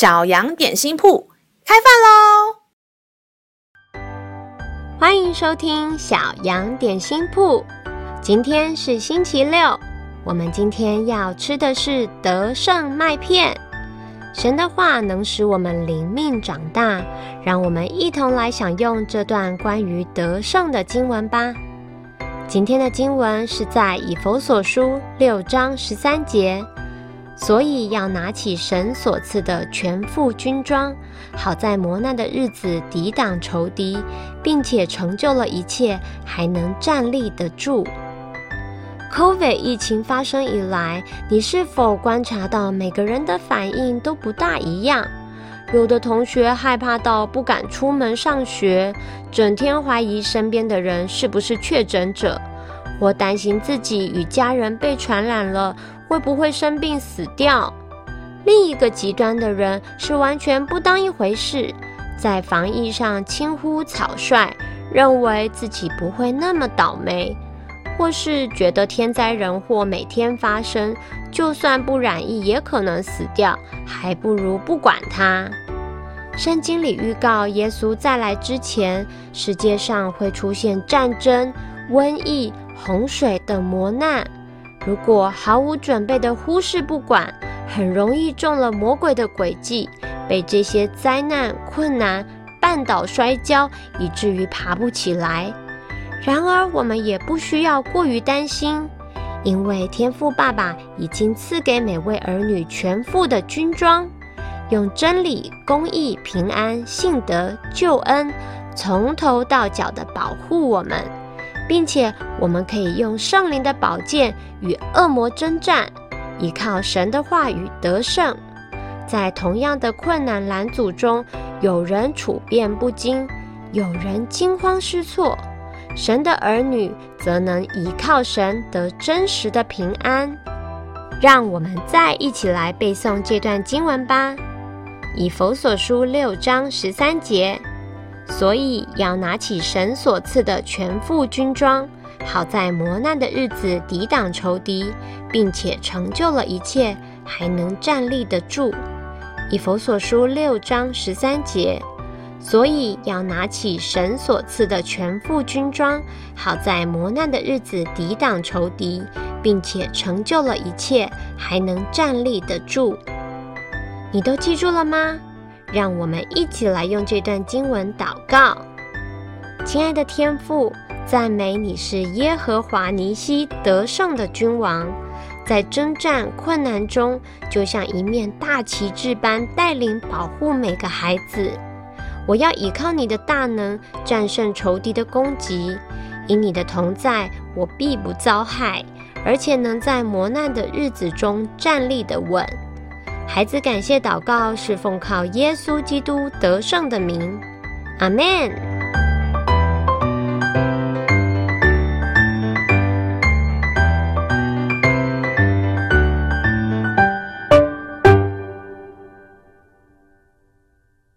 小羊点心铺开饭喽！欢迎收听小羊点心铺。今天是星期六，我们今天要吃的是德胜麦片。神的话能使我们灵命长大，让我们一同来享用这段关于得胜的经文吧。今天的经文是在以弗所书六章十三节，所以要拿起神所赐的全副军装，好在磨难的日子抵挡仇敌，并且成就了一切，还能站立得住。COVID 疫情发生以来，你是否观察到每个人的反应都不大一样？有的同学害怕到不敢出门上学，整天怀疑身边的人是不是确诊者，或担心自己与家人被传染了，会不会生病死掉？另一个极端的人是完全不当一回事，在防疫上轻忽草率，认为自己不会那么倒霉。或是觉得天灾人祸每天发生，就算不染疫也可能死掉，还不如不管它。圣经里预告，耶稣再来之前，世界上会出现战争、瘟疫、洪水等磨难。如果毫无准备的忽视不管，很容易中了魔鬼的诡计，被这些灾难困难绊倒摔跤，以至于爬不起来。然而，我们也不需要过于担心，因为天父爸爸已经赐给每位儿女全副的军装，用真理、公义、平安、信德、救恩，从头到脚地保护我们，并且我们可以用圣灵的宝剑与恶魔征战，依靠神的话语得胜。在同样的困难拦阻中，有人处变不惊，有人惊慌失措。神的儿女则能依靠神得真实的平安。让我们再一起来背诵这段经文吧，《以弗所书》六章十三节。所以要拿起神所赐的全副军装，好在磨难的日子抵挡仇敌，并且成就了一切，还能站立得住。《以佛所书》六章十三节。所以要拿起神所赐的全副军装，好在磨难的日子抵挡仇敌，并且成就了一切，还能站立得住。你都记住了吗？让我们一起来用这段经文祷告。亲爱的天父，赞美你是耶和华尼西得胜的君王，在征战困难中，就像一面大旗帜般带领保护每个孩子。我要依靠你的大能，战胜仇敌的攻击。因你的同在，我必不遭害，而且能在磨难的日子中站立的稳。孩子感谢祷告，是奉靠耶稣基督得胜的名。阿门。